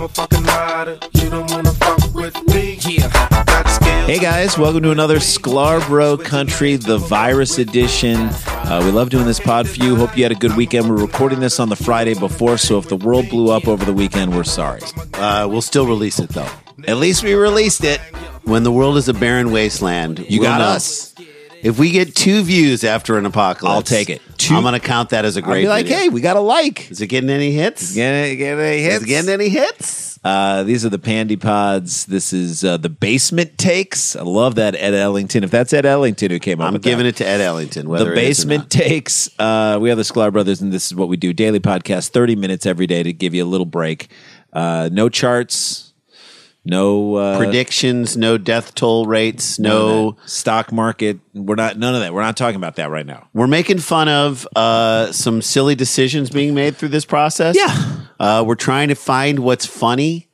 I'm a fucking rider. You don't wanna fuck with me. Yeah. Hey guys, welcome to another Sklarbro Country, the virus edition. Uh, we love doing this pod for you. Hope you had a good weekend. We're recording this on the Friday before, so if the world blew up over the weekend, we're sorry. Uh, we'll still release it, though. At least we released it. When the world is a barren wasteland, You we'll got know. us. If we get two views after an apocalypse, I'll take it. Two- I'm going to count that as a I'll great be like, video. hey, we got a like. Is it getting any hits? Get, get a Is it getting any hits? Uh, these are the Pandy Pods. This is uh, the Basement Takes. I love that Ed Ellington. If that's Ed Ellington who came up I'm with giving that. it to Ed Ellington. Whether the it is or basement takes uh we are the sklar brothers and this is what we do daily podcast 30 minutes every day to give you a little break uh no charts no uh predictions, no death toll rates, no. stock market we're not none of that we're not talking about that right now We're making fun of uh, some silly decisions being made through this process. Yeah. Uh, we're trying to find what's funny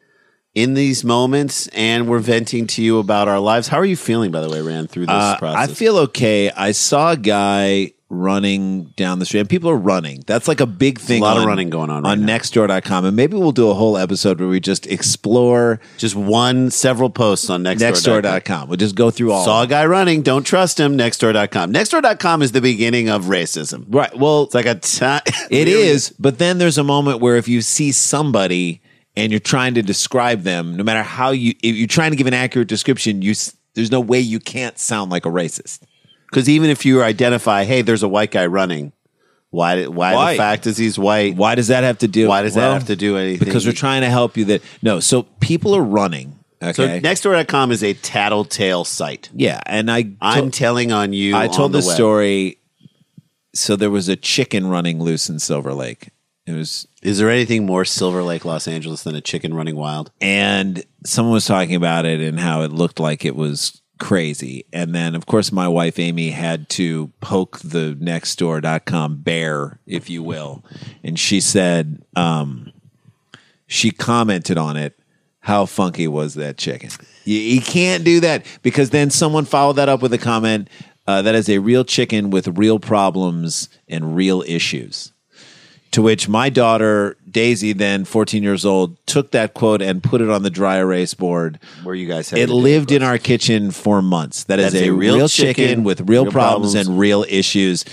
in these moments, and we're venting to you about our lives. How are you feeling, by the way, Rand, through this uh, process? i feel okay i saw a guy running down the street and people are running that's like a big thing a lot of on- running going on right on now. nextdoor.com and maybe we'll do a whole episode where we just explore just one, several posts on Nextdoor. nextdoor.com we'll just go through all Saw a guy running. Don't trust him. Nextdoor.com. Nextdoor.com is the beginning of racism. right well It's like a time. It is, but then there's a moment where if you see somebody and you're trying to describe them, no matter how you, if you're trying to give an accurate description, you s- there's no way you can't sound like a racist. Because even if you identify, hey, there's a white guy running, why? Why, Why? the fact is he's white? Why does that have to do? Why does Well, that have to do anything? Because we're trying to help you. That no, so people are running. Okay. So Nextdoor.com is a tattletale site. yeah, and I I'm to- telling on you. I on told the the story. So there was a chicken running loose in Silver Lake. It was Is there anything more Silver Lake, Los Angeles than a chicken running wild? and someone was talking about it and how it looked like it was crazy. And then, of course, my wife Amy had to poke the nextdoor.com bear, if you will. And she said, um, she commented on it. How funky was that chicken? You, you can't do that because then someone followed that up with a comment uh, that is a real chicken with real problems and real issues. To which my daughter, Daisy, then 14 years old, took that quote and put it on the dry erase board. Where you guys have It lived in our kitchen for months. That is That's a, a real, real chicken, chicken, with real, real problems, problems. and real issues.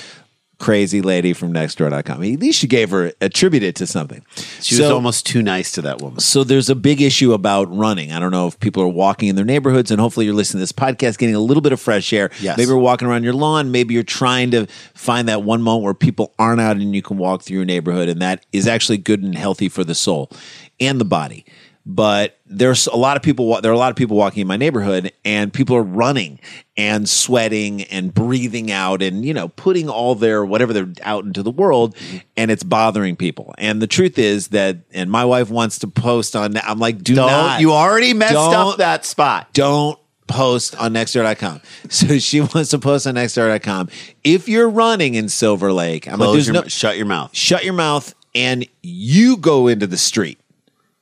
Crazy lady from nextdoor.com. At least you gave her attributed it to something. She was almost too nice to that woman. so there's a big issue about running. I don't know if people are walking in their neighborhoods, and hopefully you're listening to this podcast, getting a little bit of fresh air. Yes. Maybe you're walking around your lawn. Maybe you're trying to find that one moment where people aren't out and you can walk through your neighborhood, and that is actually good and healthy for the soul and the body. But there's a lot of people. There are a lot of people walking in my neighborhood, and people are running and sweating and breathing out, and you know, putting all their whatever they're out into the world, and it's bothering people. And the truth is that, and my wife wants to post on. I'm like, do Don't not. you already messed up that spot? don't post on nextdoor.com. So she wants to post on nextdoor.com. If you're running in Silver Lake, I'm like, there's your, no, shut your mouth. shut your mouth and you go into the street.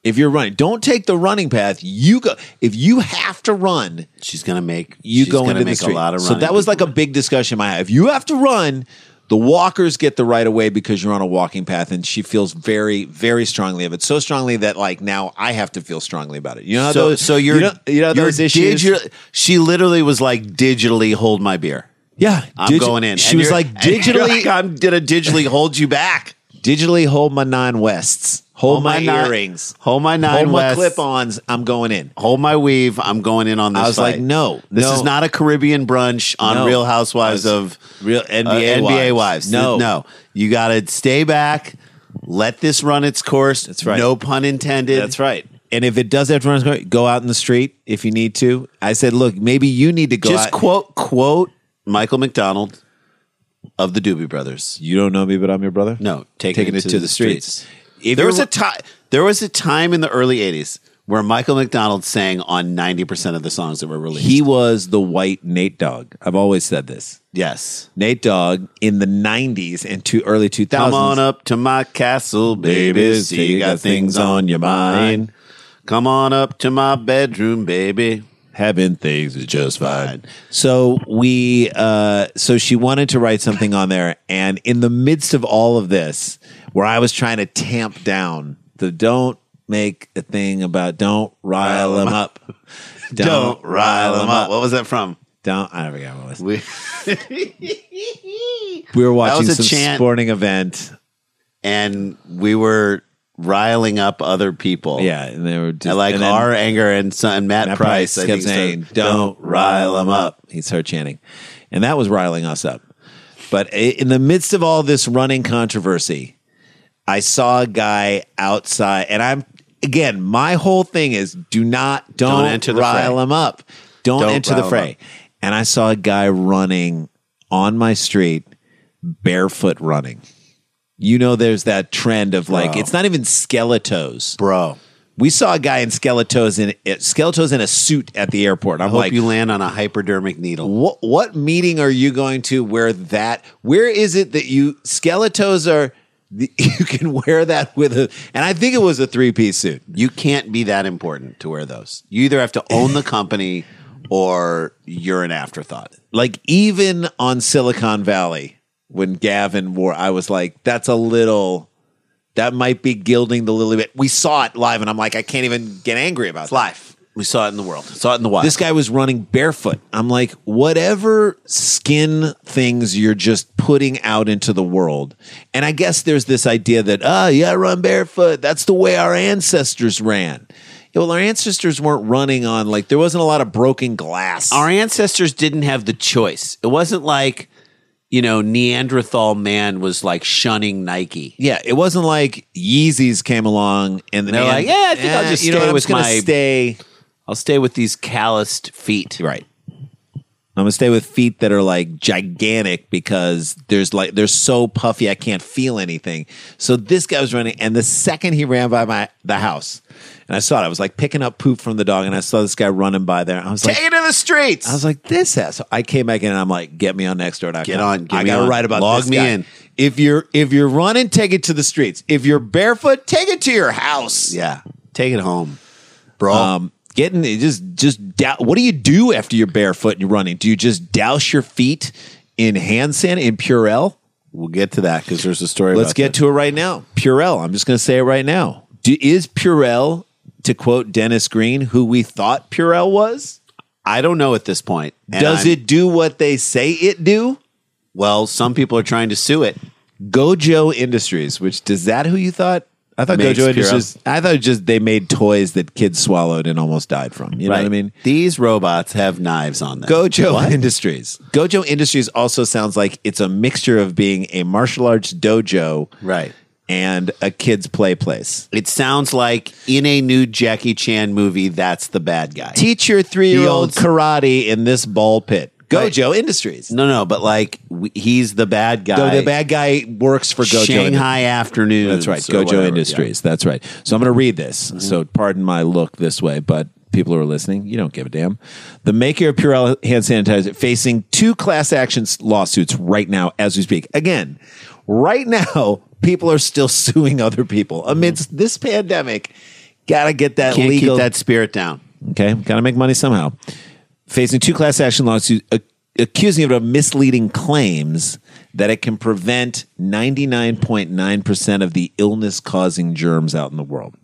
If you're running, don't take the running path. You go. If you have to run, She's gonna make you she's go gonna into the make street. a lot of so running that was like a big discussion. Have. If you have to run, the walkers get the right of way because you're on a walking path, and she feels very, very strongly of it. So strongly that like now I have to feel strongly about it. You know, how so those, so you're you know, you know you're those issues. digi- she literally was like digitally hold my beer. yeah, I'm digi- going in. She And was you're- like and you're digitally, like, I'm gonna digitally hold you back. digitally hold my nine wests, hold, my, nine- earrings, Hold my nine hold my clip-ons. I'm going in. Hold my weave. I'm going in on this. I was like, no, this no. is not a Caribbean brunch on No. Real Housewives of Real uh, NBA, NBA wives. No, no, you got to stay back. Let this run its course. That's right. No pun intended. That's right. And if it does have to run, its course, go out in the street if you need to. I said, look, maybe you need to go Just out. quote quote Michael McDonald of the Doobie Brothers. You don't know me, but I'm your brother. No, taking, taking it to the streets. There was a time. There was a time in the early '80s where Michael McDonald sang on 90 percent of the songs that were released. He was the white Nate Dogg. I've always said this. yes. Nate Dogg in the '90s and to early 2000s. Come on up to my castle, baby. See you got things on your mind. Come on up to my bedroom, baby. having things is just fine. So we, uh, so she wanted to write something on there, and in the midst of all of this, where I was trying to tamp down the don't make a thing about don't rile them up, Don't rile them up. What was that from? Don't I forgot what it was. We We were watching was a some chant. sporting event. and we were riling up other people. Yeah, and they were just And like and then our anger and son Matt, Matt Price, I kept think, saying, started, "Don't rile them up." He started chanting, and that was riling us up. But i- in the midst of all this running controversy, I saw a guy outside, and I'm again. My whole thing is do not don't, enter the rile fray. them up. Don't, Don't enter the rile 'em fray. And I saw a guy running on my street, barefoot running. You know, there's that trend of like Bro. it's not even skeletos. bro. We saw a guy in skeletos in eh, skeletos in a suit at the airport. I'm Hope like, you land on a hypodermic needle. what what meeting are you going to where that? Where is it that you skeletos are? You can wear that with a, and I think it was a three piece suit. You can't be that important to wear those. You either have to own the company or you're an afterthought. Like even on Silicon Valley, when Gavin wore, I was like, that's a little. That might be gilding the lily bit. We saw it live, and I'm like, I can't even get angry about It's that. We saw it in the world. Saw it in the wild. This guy was running barefoot. I'm like, whatever skin things you're just putting out into the world. And I guess there's this idea that, ah, yeah, run barefoot. That's the way our ancestors ran. Yeah, well, our ancestors weren't running on, like, there wasn't a lot of broken glass. Our ancestors didn't have the choice. It wasn't like, you know, Neanderthal man was like shunning Nike. yeah, it wasn't like Yeezys came along and They're like, yeah, I think I'll just you know, stay I'm with gonna my- stay. I'll stay with these calloused feet. Right. I'm gonna stay with feet that are like gigantic because there's like they're so puffy I can't feel anything. So this guy was running, and the second he ran by my the house, and I saw it, I was like picking up poop from the dog, and I saw this guy running by there. I was like, Take it to the streets. I was like, this ass. So I came back in and I'm like, get me on Nextdoor.com. Get on, get on. I gotta on. write about Log this me guy. in. If you're if you're running, take it to the streets. If you're barefoot, take it to your house. yeah. Take it home, bro. Um, getting it just just dou- what do you do after you're barefoot and you're running? Do you just douse your feet in hand sand in Purell? we'll get to that because there's a story. Let's get that. to it right now. Purell. I'm just going to say it right now. Do, is Purell, to quote Dennis Green, who we thought Purell was? I don't know at this point. Does I'm- it do what they say it do? Well, some people are trying to sue it. Gojo Industries, which does that who you thought? I thought Makes Gojo. Industries. I thought just they made toys that kids swallowed and almost died from. You know what I mean? These robots have knives on them. Gojo Industries. Gojo Industries also sounds like it's a mixture of being a martial arts dojo Right. and a kids play place. It sounds like in a new Jackie Chan movie, that's the bad guy. Teach your three year old He karate in this ball pit. Gojo Industries. no, no, but like w- he's the bad guy. The bad guy works for Gojo. Shanghai afternoon. That's right, Gojo Industries. That's right. So I'm going to read this. Mm-hmm. So pardon my look this way, but people who are listening, you don't give a damn. The maker of Purell hand sanitizer facing two class action lawsuits right now as we speak. Again, right now, people are still suing other people mm-hmm. amidst this pandemic. Got to get that Can't legal. keep that spirit down. Okay, got to make money somehow. Facing two class action lawsuits uh, accusing it of misleading claims that it can prevent 99.9% of the illness causing germs out in the world.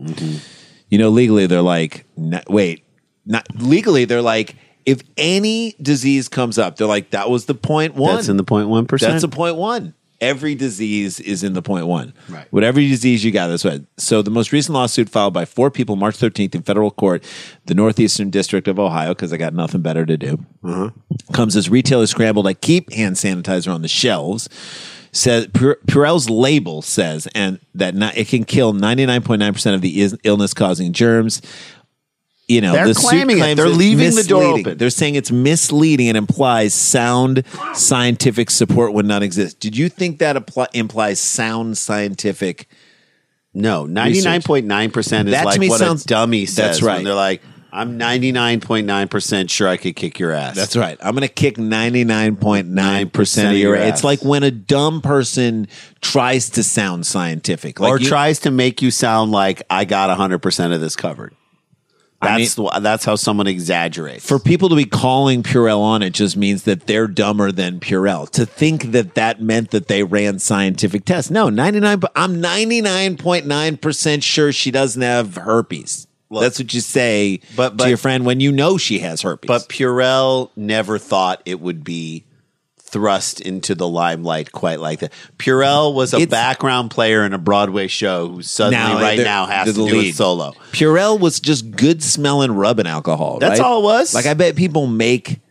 You know, legally, they're like, n- wait, not legally, they're like, if any disease comes up, they're like, that was the point one. That's in the point one percent. That's a point one. Every disease is in the point one. Right. Whatever disease you got, that's right. So the most recent lawsuit filed by four people March 13th in federal court, the Northeastern District of Ohio, because I got nothing better to do, mm-hmm. comes as retailers scramble to keep hand sanitizer on the shelves. Says Pure- Purell's label says and that not, it can kill 99.9% of the illness causing germs. You know, They're the suit claiming it. They're leaving the door open. They're saying it's misleading and implies sound scientific support would not exist. Did you think that apply, implies sound scientific? no ninety nine point nine percent is That like what sounds- a dummy says. That's when right. they're like, I'm ninety nine point nine percent sure I could kick your ass. That's right. I'm going to kick 99.9% of your ass. It's like when a dumb person tries to sound scientific. Like or you- tries to make you sound like I got hundred percent of this covered. I That's the, that's how someone exaggerates. for people to be calling Purell on it just means that they're dumber than Purell. To think that that meant that they ran scientific tests. No, 99 I'm 99.9% sure she doesn't have herpes. That's what you say But- but- to your friend when you know she has herpes. But Purell never thought it would be thrust into the limelight quite like that. Purell was a It's- background player in a Broadway show who suddenly Now, right now has to do lead. solo. Purell was just good smelling rubbing alcohol. That's right? all it was? Like I bet people make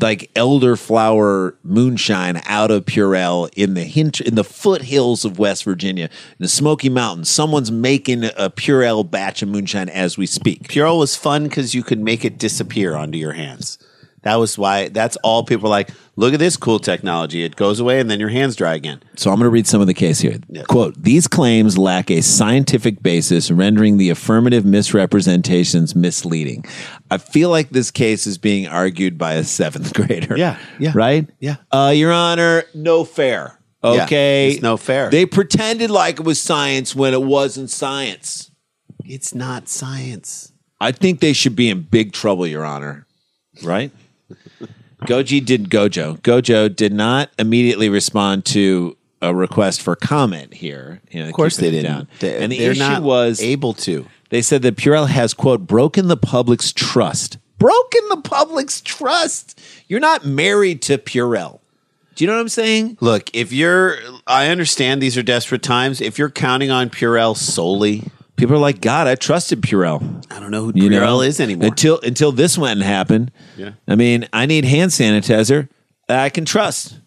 like elderflower moonshine out of Purell in the hint in the foothills of West Virginia, in the Smoky Mountains. Someone's making a Purell batch of moonshine as we speak. Purell was fun because you could make it disappear onto your hands. That was why. That's all people like. Look at this cool technology. It goes away and then your hands dry again. So I'm going to read some of the case here. Quote, these claims lack a scientific basis, rendering the affirmative misrepresentations misleading. I feel like this case is being argued by a seventh grader. Yeah, yeah, Right? yeah. Uh, Your Honor, no fair. Yeah, Okay. it's no fair. They pretended like it was science when it wasn't science. It's not science. I think they should be in big trouble, Your Honor. Right? Goji did Gojo. Gojo did not immediately respond to a request for comment here. You know, Of course they didn't. They, and the issue not was able to. they said that Purell has quote broken the public's trust. Broken the public's trust. You're not married to Purell. Do you know what I'm saying? Look, if you're, I understand these are desperate times. If you're counting on Purell solely, People are like, God, I trusted Purell. I don't know who You Purell know, is anymore. Until until this went and happened. Yeah. I mean, I need hand sanitizer that I can trust.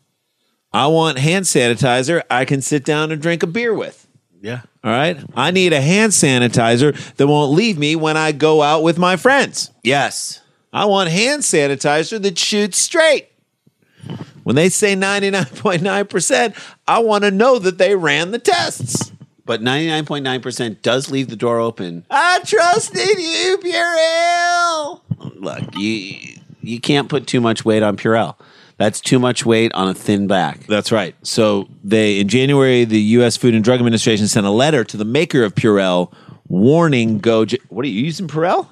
I want hand sanitizer I can sit down and drink a beer with. yeah. All right. I need a hand sanitizer that won't leave me when I go out with my friends. Yes. I want hand sanitizer that shoots straight. When they say 99.9%, I want to know that they ran the tests. But 99.9% does leave the door open. I trusted you, Purell. Look, you you can't put too much weight on Purell. That's too much weight on a thin back. That's right. So they in January, the U.S. Food and Drug Administration sent a letter to the maker of Purell, warning Gojo. What are you using Purell?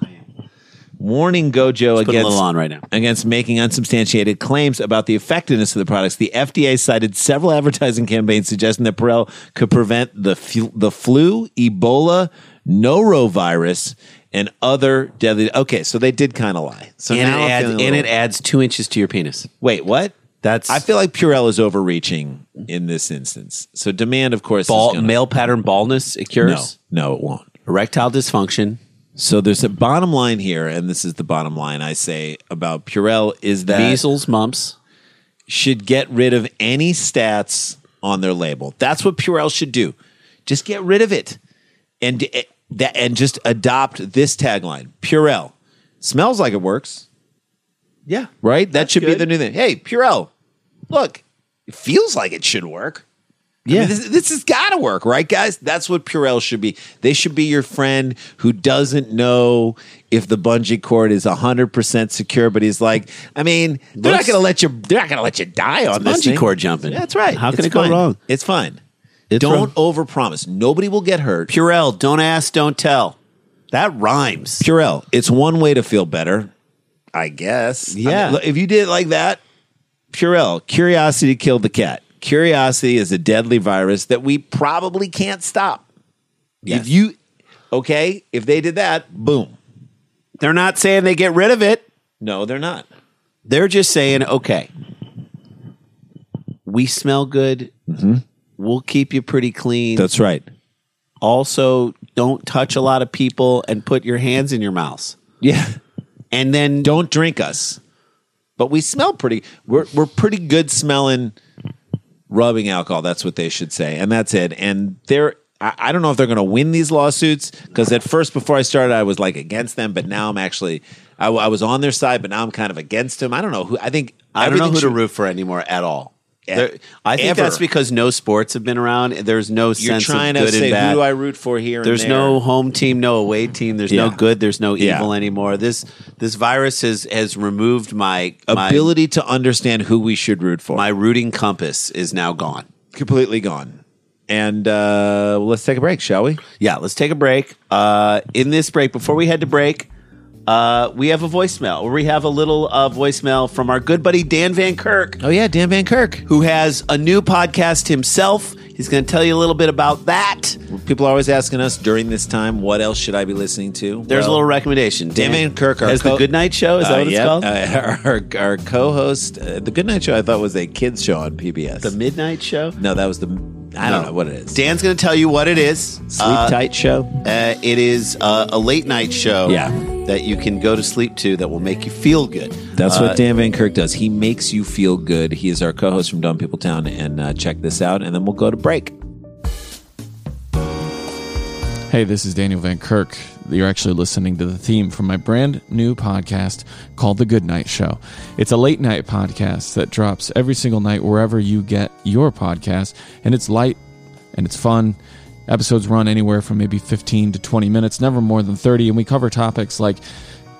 Warning Gojo a against right now. against making unsubstantiated claims about the effectiveness of the products. The FDA cited several advertising campaigns suggesting that Purell could prevent the fu- the flu, Ebola, norovirus, and other deadly. Okay, so they did kind of lie. So and now it, adds, and it adds two inches to your penis. Wait, what? That's I feel like Purell is overreaching in this instance. So demand, of course, ball, is gonna, male pattern baldness. It No, cures no, it won't. erectile dysfunction. So there's a bottom line here, and this is the bottom line I say about Purell is that measles, mumps. should get rid of any stats on their label. That's what Purell should do. Just get rid of it, and eh, that and just adopt this tagline: Purell smells like it works. Yeah, Right? That should be the new thing. Hey, Purell, look, it feels like it should work. I Yeah. mean, this, this has got to work, right, guys? That's what Purell should be. They should be your friend who doesn't know if the bungee cord is hundred percent secure, but he's like, I mean, they're not going to let you. They're not going to let you die on this bungee thing. cord jumping. That's right. How can It's it go fine. wrong? It's fine. It's don't wrong. overpromise. Nobody will get hurt. Purell, don't ask, don't tell. That rhymes. Purell, it's one way to feel better, I guess. I Yeah. mean, if you did it like that, Purell, curiosity killed the cat. Curiosity is a deadly virus that we probably can't stop. Yes. If you, okay, if they did that, boom. They're not saying they get rid of it. No, they're not. They're just saying, okay, we smell good. Mm-hmm. We'll keep you pretty clean. That's right. also, don't touch a lot of people and put your hands in your mouths. Yeah. And then Don't drink us. But we smell pretty, we're, we're pretty good smelling rubbing alcohol. That's what they should say. And that's it. And they're, I, I don't know if they're going to win these lawsuits because at first, before I started, I was like against them, but now I'm actually—I was on their side, but now I'm kind of against them. I don't know who, I think, I don't know everything who to should- root for anymore at all. There- I think ever. that's because no sports have been around. There's no You're sense trying of to good say, and bad. who do I root for here? There's and there? no home team, no away team. There's no good. There's no Yeah. evil anymore. This this virus has has removed my my, ability to understand who we should root for. my rooting compass is now gone. completely gone. And uh, let's take a break, shall we? Yeah, let's take a break. Uh, in this break, before we head to break, uh, we have a voicemail. Where we have a little uh, voicemail from our good buddy Dan Van Kirk, Oh yeah, Dan Van Kirk. who has a new podcast himself. He's going to tell you a little bit about that. People are always asking us during this time, what else should I be listening to? There's a little recommendation. Dan Van Kirk, our has co- the Good Night Show. Is that uh, what it's called? uh, our, our co-host, uh, the Good Night Show. I thought was a kids show on PBS. the Midnight Show. no, that was the. I don't know what it is. Dan's going to tell you what it is. Sleep Uh, Tight Show. Uh, it is uh, a late night show Yeah. that you can go to sleep to that will make you feel good. That's Uh, what Dan Van Kirk does. He makes you feel good. He is our co-host from Dumb People Town, and uh, check this out, and then we'll go to break. Hey, this is Daniel Van Kirk. You're actually listening to the theme from my brand new podcast called The Good Night Show. It's a late night podcast that drops every single night wherever you get your podcast, and it's light and it's fun. Episodes run anywhere from maybe 15 to 20 minutes, never more than 30, and we cover topics like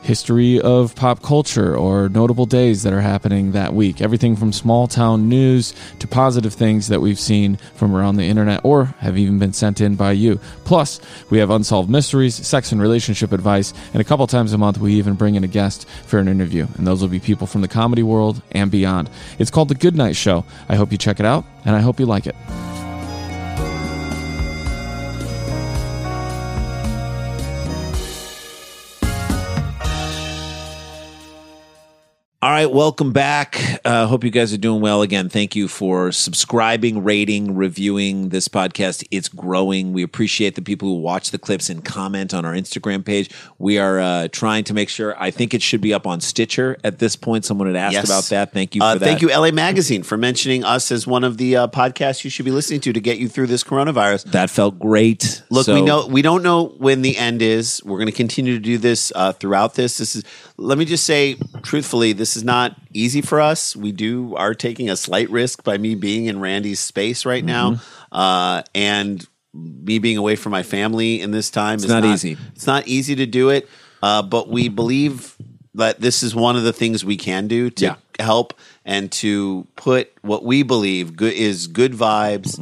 history of pop culture or notable days that are happening that week. Everything from small town news to positive things that we've seen from around the internet or have even been sent in by you. Plus, we have unsolved mysteries, sex and relationship advice, and a couple times a month we even bring in a guest for an interview. And those will be people from the comedy world and beyond. It's called The Good Night Show. I hope you check it out and I hope you like it. All right, welcome back. Uh, hope you guys are doing well. Again, thank you for subscribing, rating, reviewing this podcast. It's growing. We appreciate the people who watch the clips and comment on our Instagram page. We are uh, trying to make sure. I think it should be up on Stitcher at this point. Someone had asked Yes. about that. Thank you for Uh, that. thank you, LA Magazine, for mentioning us as one of the uh, podcasts you should be listening to to get you through this coronavirus. That felt great. Look, So- we know we don't know when the end is. We're going to continue to do this uh, throughout this. This is. Let me just say, truthfully, this is not easy for us. We do are taking a slight risk by me being in Randy's space right now, Mm-hmm. uh, and me being away from my family in this time. It's not easy. It's not easy to do it, uh, but we believe that this is one of the things we can do to Yeah. help and to put what we believe good is good vibes,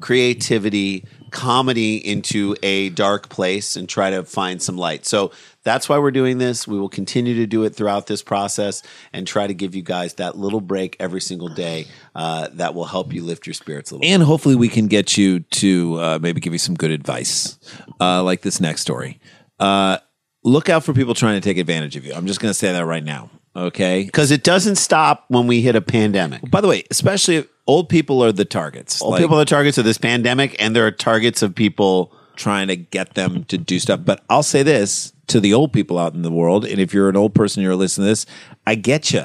creativity, comedy into a dark place and try to find some light. So that's why we're doing this. We will continue to do it throughout this process and try to give you guys that little break every single day uh, that will help you lift your spirits a little. and hopefully we can get you to uh, maybe give you some good advice, uh, like this next story. Uh, look out for people trying to take advantage of you. I'm just going to say that right now. Okay. because it doesn't stop when we hit a pandemic. By the way, especially old people are the targets. Old Like, people are the targets of this pandemic, and there are targets of people. trying to get them to do stuff. But I'll say this to the old people out in the world, and if you're an old person, you're listening to this, I get you.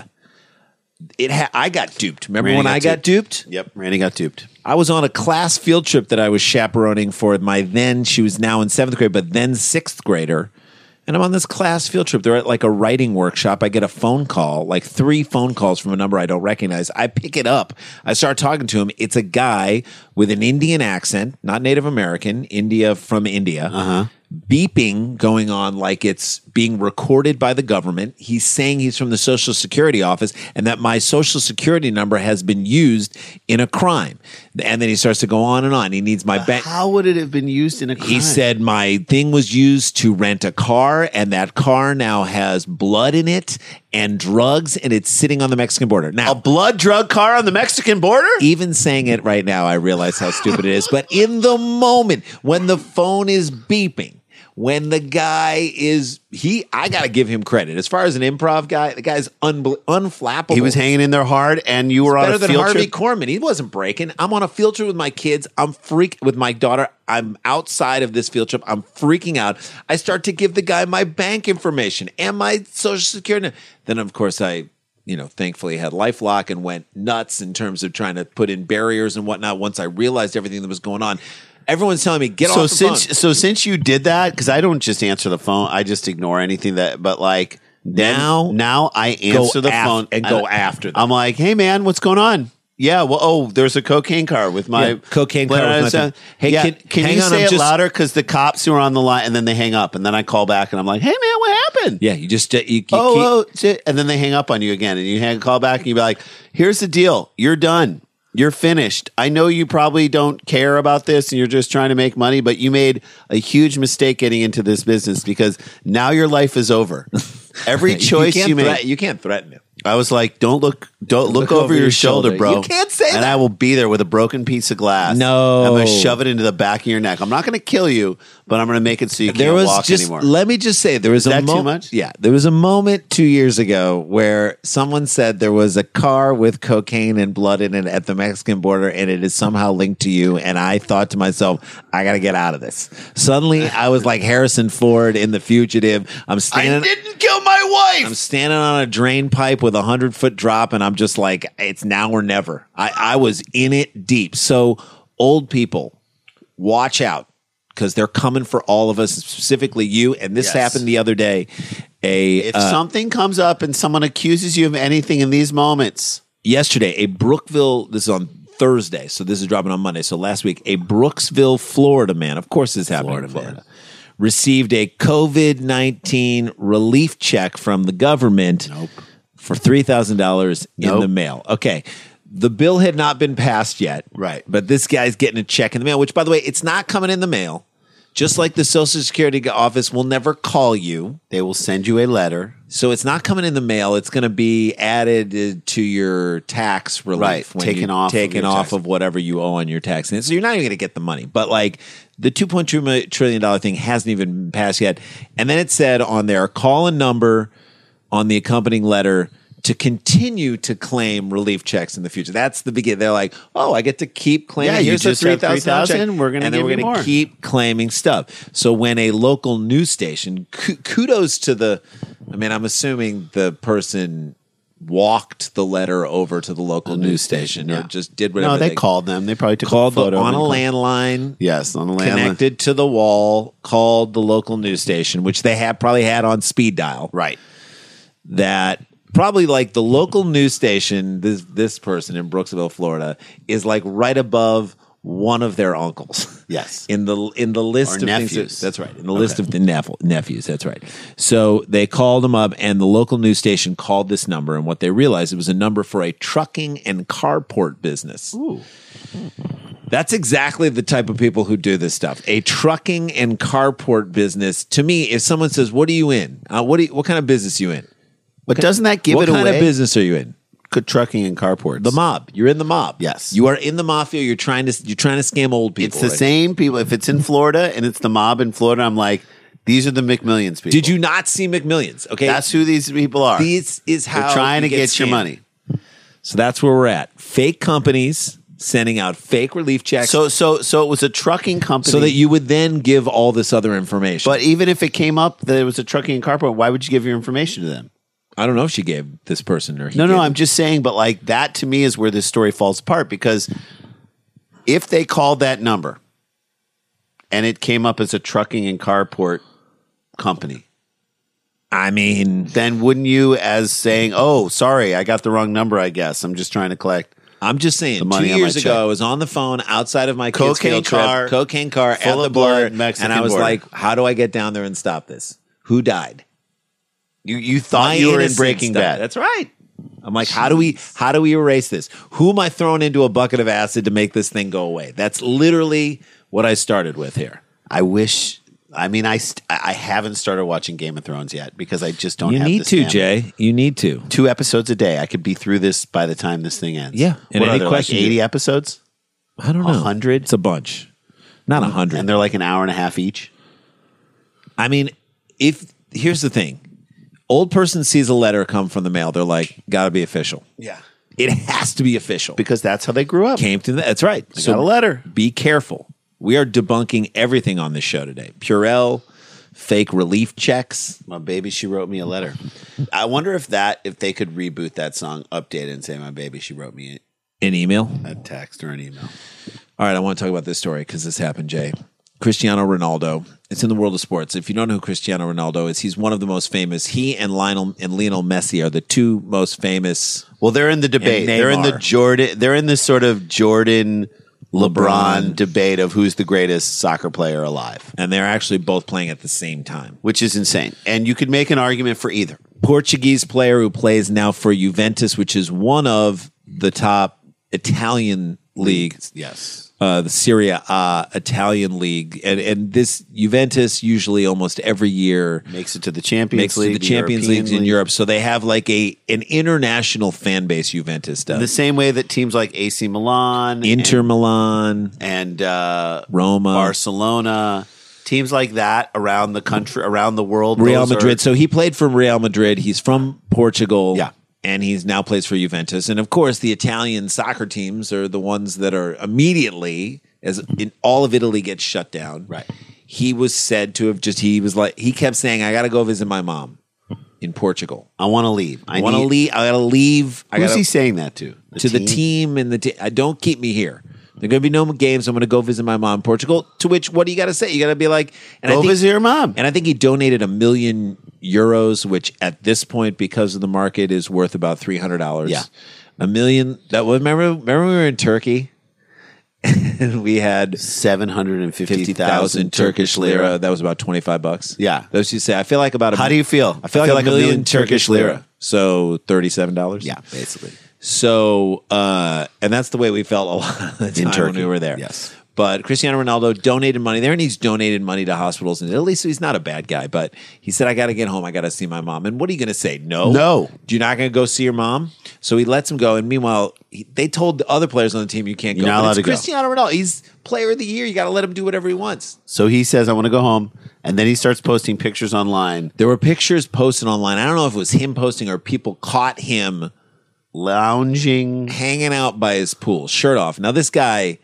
It ha- I got duped. Remember Randy when got I got duped? Yep, Randy got duped. I was on a class field trip that I was chaperoning for my then she was now in seventh grade, but then sixth grader. And I'm on this class field trip. They're at like a writing workshop. I get a phone call, like three phone calls from a number I don't recognize. I pick it up. I start talking to him. It's a guy with an Indian accent, not Native American, India from India. Uh-huh. Beeping going on like it's being recorded by the government. He's saying he's from the Social Security office and that my Social Security number has been used in a crime. And then he starts to go on and on. He needs my bank. How would it have been used in a crime? He said my thing was used to rent a car, and that car now has blood in it and drugs, and it's sitting on the Mexican border. Now, a blood drug car on the Mexican border? even saying it right now, I realize how stupid it is. But in the moment when the phone is beeping, when the guy is he, I got to give him credit. As far as an improv guy, the guy's unbel- unflappable. He was hanging in there hard, and you were on better a than field Harvey trip. Korman. He wasn't breaking. I'm on a field trip with my kids. I'm freak with my daughter. I'm outside of this field trip. I'm freaking out. I start to give the guy my bank information and my social security. number. Then of course I, you know, thankfully had LifeLock and went nuts in terms of trying to put in barriers and whatnot. Once I realized everything that was going on, everyone's telling me get so off the since phone. so since you did that, because I don't just answer the phone, I just ignore anything that. But like Now- now I answer the af- phone and go after them. I'm like, hey man, what's going on? Yeah, well, oh, there's a cocaine car with my Yeah, cocaine car with my thing. Hey, yeah, can- can you on, say I'm it just- louder? Because the cops who are on the line, and then they hang up, and then I call back, and I'm like, hey man, what happened? yeah, you just uh, you, you oh, keep, oh, and then they hang up on you again, and you hang call back, and you be like, "Here's the deal: you're done, you're finished. I know you probably don't care about this, and you're just trying to make money, but you made a huge mistake getting into this business because now your life is over. Every choice you, you, make, threat- you can't threaten him. I was like, don't look, don't look, over, your, shoulder, bro. You can't say and that. I will be there with a broken piece of glass. No. I'm going to shove it into the back of your neck. I'm not going to kill you, but I'm going to make it so you there can't was walk just anymore. let me just say there was a that too much? Yeah, there was a moment two years ago where someone said there was a car with cocaine and blood in it at the Mexican border, and it is somehow linked to you. And I thought to myself, I got to get out of this. Suddenly, I was like Harrison Ford in The Fugitive. I'm standing. I didn't kill my wife. I'm standing on a drain pipe with a hundred foot drop, and I'm just like, it's now or never. I, I was in it deep. So, old people, watch out because they're coming for all of us, specifically you. And this Yes. happened the other day. A If uh, something comes up and someone accuses you of anything in these moments, yesterday, a Brookville. This is on Thursday, so this is dropping on Monday. So last week, a Brooksville, Florida man. Of course, this happened in Florida. Received a COVID nineteen relief check from the government for three thousand dollars in Nope. the mail. Okay. The bill had not been passed yet. Right. But this guy's getting a check in the mail, which by the way, it's not coming in the mail. Just like the Social Security office will never call you. they will send you a letter. So it's not coming in the mail. It's going to be added uh, to your tax relief, Right, when taken off of taken your off tax. of whatever you owe on your tax. And so you're not even going to get the money. But like the two point two trillion dollar thing hasn't even passed yet. And then it said on there, call a number on the accompanying letter to continue to claim relief checks in the future. That's the beginning. They're like, oh, I get to keep claiming. Yeah, Here's the just have 3,000 we're gonna and then we're gonna keep claiming stuff. So when a local news station, kudos to the, I mean, I'm assuming the person walked the letter over to the local news station, or yeah. just did whatever. No, they, called them. They probably took called a the, photo on a and- landline. Yes, on a landline. Connected to the wall, called the local news station, which they had probably had on speed dial. Right. That probably like the local news station. This this person in Brooksville, Florida, is like right above one of their uncles. Yes. in the in the list Or of things nephews. that- that's right. In the list of the nephew, nephews. That's right. So they called them up, and the local news station called this number, and what they realized it was a number for a trucking and carport business. That's exactly the type of people who do this stuff. A trucking and carport business. To me, if someone says, "What are you in? Uh, what do you, what kind of business you in? But doesn't that give what it kind away? of business are you in? Good trucking and carports. The mob. You're in the mob. Yes. you are in the mafia. You're trying to you're trying to scam old people. It's the right? same people. If it's in Florida and it's the mob in Florida, I'm like, these are the McMillions people. Did you not see McMillions? Okay, That's who these people are. This is how They're trying to get, your money. So that's where we're at. Fake companies sending out fake relief checks, So, so, so it was a trucking company. so that you would then give all this other information. But even if it came up that it was a trucking and carport, why would you give your information to them? I don't know if she gave this person or he No, no, gave- I'm just saying, but like that to me is where this story falls apart because if they called that number and it came up as a trucking and carport company, I mean, then wouldn't you, as saying, "Oh, sorry, I got the wrong number. I guess I'm just trying to collect." I'm just saying. Money two on my years ago, check. I was on the phone outside of my kids' Cocaine field trip, car, cocaine car full at of the border, Mexican and I was border. like, "How do I get down there and stop this? Who died? You you thought My you were in Breaking died. Bad. That's right. I'm like, how do we how do we erase this? Who am I throwing into a bucket of acid to make this thing go away? That's literally what I started with here. I wish. I mean, I st- I haven't started watching Game of Thrones yet because I just don't. you need to, stamina. Jay. You need to. Two episodes a day. I could be through this by the time this thing ends. Yeah. And What any there, question like eighty episodes, I don't know. Hundred? It's a bunch. Not a hundred. and they're like an hour and a half each. I mean, if here's the thing. Old person sees a letter come from the mail, they're like, gotta be official. Yeah, It has to be official. because that's how they grew up. came to the, that's right. So got a letter. Be careful. We are debunking everything on this show today. Purell, fake relief checks. My baby, she wrote me a letter. I wonder if that if they could reboot that song, update it, and say, "My baby, she wrote me An email. a text or an email." All right, I want to talk about this story because this happened, Jay. Cristiano Ronaldo. It's in the world of sports. If you don't know who Cristiano Ronaldo is, he's one of the most famous. He and Lionel and Lionel Messi are the two most famous. Well, they're in the debate. They're in the Jordan. They're in this sort of Jordan LeBron, LeBron. debate of who's the greatest soccer player alive, And they're actually both playing at the same time. which is insane. And you could make an argument for either. Portuguese player who plays now for Juventus, which is one of the top Italian leagues. Yes. Uh, the Serie A Italian league, and and this Juventus usually almost every year Makes it to the Champions makes League, to the Champions European Leagues in League. Europe. So they have like a an international fan base. Juventus does The same way that teams like AC Milan, Inter and, Milan, and uh, Roma, Barcelona, teams like that around the country, around the world. Real those are- Madrid. so he played for Real Madrid. He's from Portugal. Yeah. And he's now plays for Juventus. And of course, the Italian soccer teams are the ones that are immediately, as in all of Italy gets shut down. Right. He was said to have just, he was like, he kept saying, I got to go visit my mom in Portugal. I want to leave. I I want to leave. I got to leave. I Who's gotta, he saying that to? to the team and the team. I don't keep me here. There are going to be no more games. I'm going to go visit my mom in Portugal. To which, what do you got to say? You got to be like, and I Go think, visit your mom. And I think he donated a million euros, which at this point, because of the market, is worth about three hundred dollars. Yeah. a million. That was remember. Remember we were in Turkey, and we had 750,000 Turkish lira. That was about twenty five bucks. Yeah. those you say. I feel like about. A, How do you feel? I feel like, a, million Turkish lira. So thirty seven dollars. Yeah, basically. So, uh, and that's the way we felt a lot of the time when Turkey, we were there. yes. But Cristiano Ronaldo donated money there, and he's donated money to hospitals in Italy. So he's not a bad guy. But he said, "I got to get home. I got to see my mom." And what are you going to say? No, No. You're not going to go see your mom. So he lets him go. And meanwhile, he, they told the other players on the team, "You can't You're go." not But allowed it's to go. Cristiano Ronaldo. He's Player of the Year. You got to let him do whatever he wants. So he says, "I want to go home," and then he starts posting pictures online, There were pictures posted online. I don't know if it was him posting or people caught him lounging. hanging out by his pool, shirt off. Now this guy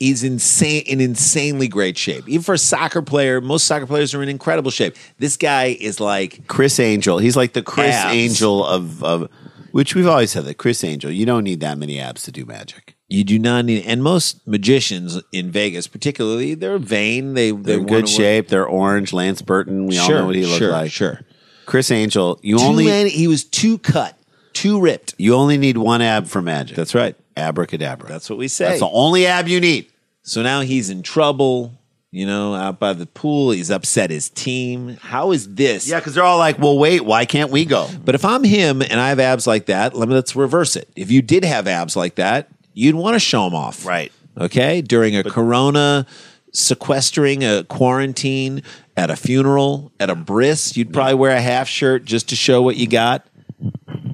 is insane in insanely great shape. Even for a soccer player, most soccer players are in incredible shape. This guy is like Criss Angel. He's like the Chris Abs. Angel of, of which we've always said that Criss Angel. You don't need that many abs to do magic. you do not need and most magicians in Vegas particularly they're vain they They're they're in good shape. They're orange. Lance Burton. We all sure know what he looked sure, like. sure Criss Angel. You too only many, he was too cut too ripped you only need one ab for magic. that's right abracadabra. that's what we say That's the only ab you need. so now he's in trouble you know out by the pool he's upset his team how is this Yeah, because they're all like, "Well, wait, why can't we go?" But if I'm him and I have abs like that, let me let's reverse it. If you did have abs like that, you'd want to show them off, Right. Okay, during a corona sequestering, a quarantine, at a funeral, at a bris, you'd probably wear a half shirt just to show what you got.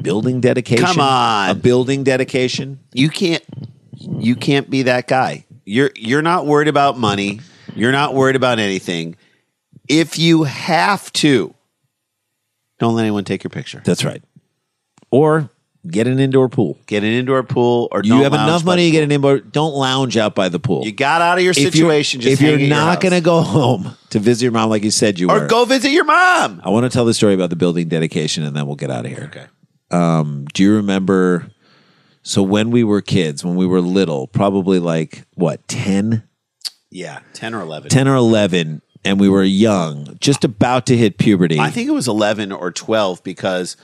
Building dedication. Come on. a building dedication. you can't you can't be that guy. You're you're not worried about money. You're not worried about anything. If you have to, don't let anyone take your picture. That's right. Or get an indoor pool. Get an indoor pool or You have enough money to get an indoor. Don't lounge out by the pool. You got out of your If you're- situation. just if you're not going to go home to visit your mom like you said you or were, go visit your mom. I want to tell the story about the building dedication, and then we'll get out of here. Okay. Um, do you remember? So when we were kids, when we were little, probably like what 10, Yeah, ten or eleven. 10 or eleven, and we were young, just about to hit puberty. I think it was 11 or 12 because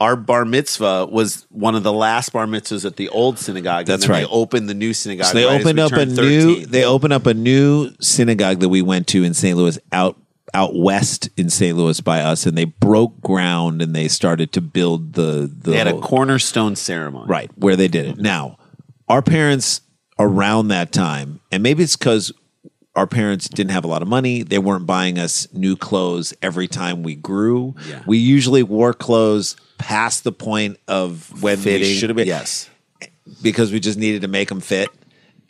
our bar mitzvah was one of the last bar mitzvahs at the old synagogue. That's right. They opened the new synagogue. So they right opened up a turned new they opened up a new synagogue that we went to in St. Louis out out west in St. Louis by us and they broke ground and they started to build the the They had a cornerstone ceremony. right where they did it. Now, our parents around that time and maybe it's cuz our parents didn't have a lot of money. They weren't buying us new clothes every time we grew. Yeah. We usually wore clothes past the point of when Fitting. should have been Yes. because we just needed to make them fit.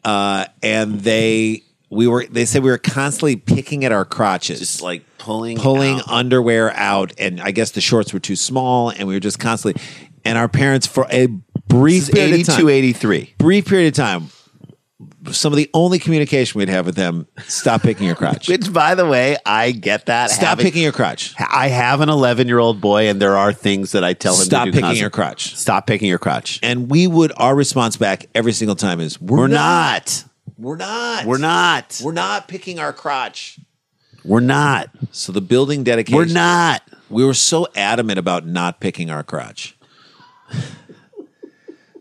Uh, and they we were they said we were constantly picking at our crotches, Just like pulling pulling out. underwear out, and I guess the shorts were too small, and we were just constantly. And our parents, for a brief period of 82, time, 83. brief period of time, some of the only communication we'd have with them: stop picking your crotch. Which, by the way, I get that. Stop Having- picking your crotch. I have an 11 year old boy, and there are things that I tell him Stop to do picking constantly. your crotch. Stop picking your crotch. And we would our response back every single time is We're not. We're not. We're not. We're not picking our crotch. We're not. So the building dedication. We're not. We were so adamant about not picking our crotch.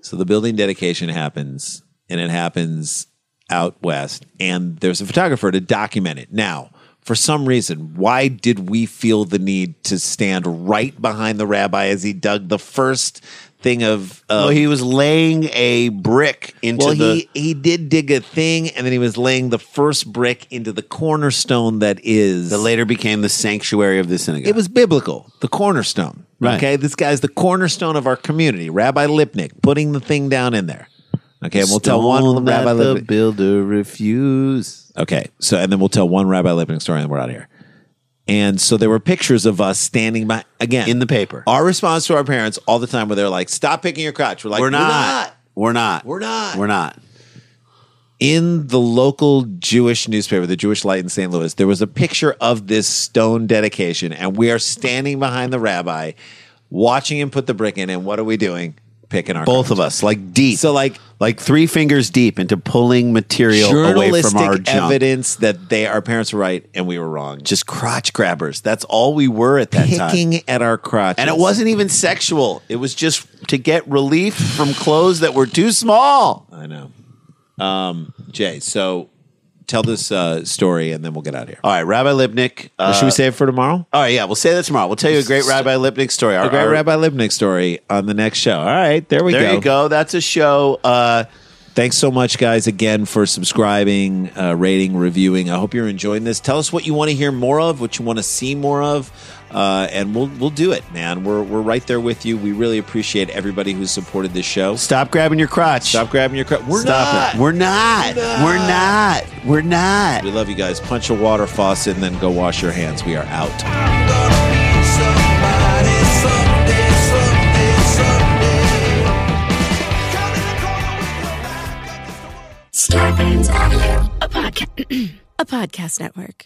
so the building dedication happens, and it happens out west, and there's a photographer to document it. Now, for some reason, why did we feel the need to stand right behind the rabbi as he dug the first thing of? of Well, he was laying a brick into the well, the. he he did dig a thing, and then he was laying the first brick into the cornerstone that is that later became the sanctuary of the synagogue. it was biblical, the cornerstone. Right. Okay, this guy's the cornerstone of our community. Rabbi Lipnick putting the thing down in there. Okay, and we'll tell one Rabbi the Lipnick. builder refused. Okay, so and then we'll tell one Rabbi Lipnick story, and we're out of here. And so there were pictures of us standing by again In the paper. Our response to our parents all the time, where they're like, "Stop picking your crotch." We're like, We're not. We're not. We're not. We're not. in the local Jewish newspaper, the Jewish Light in St. Louis, there was a picture of this stone dedication, and we are standing behind the rabbi, watching him put the brick in. And what are we doing? Picking our Both of us, like deep. So, like like three fingers deep into pulling material away from our junk. evidence that they our parents were right and we were wrong. Just crotch grabbers. That's all we were at that time. picking at our crotch, And it wasn't even sexual. It was just to get relief from clothes that were too small. I know. Um, Jay, so tell this uh, story, and then we'll get out of here. All right, Rabbi Lipnick. Or Uh, should we save it for tomorrow? All right, yeah, we'll say that tomorrow. We'll tell you a great Rabbi Lipnick story. Our, A great our- Rabbi Lipnick story on the next show. All right, there we There go. you go. That's a show. Uh, Thanks so much, guys, again for subscribing, uh, rating, reviewing. I hope you're enjoying this. Tell us what you want to hear more of, what you want to see more of, uh, and we'll we'll do it, man. We're we're right there with you. We really appreciate everybody who's supported this show. stop grabbing your crotch. Stop grabbing your crotch. We're Stop not. it. We're not. We're not. We're not. We love you guys. Punch a water faucet and then go wash your hands. We are out. Scarpins Audio. a podcast, a podcast network.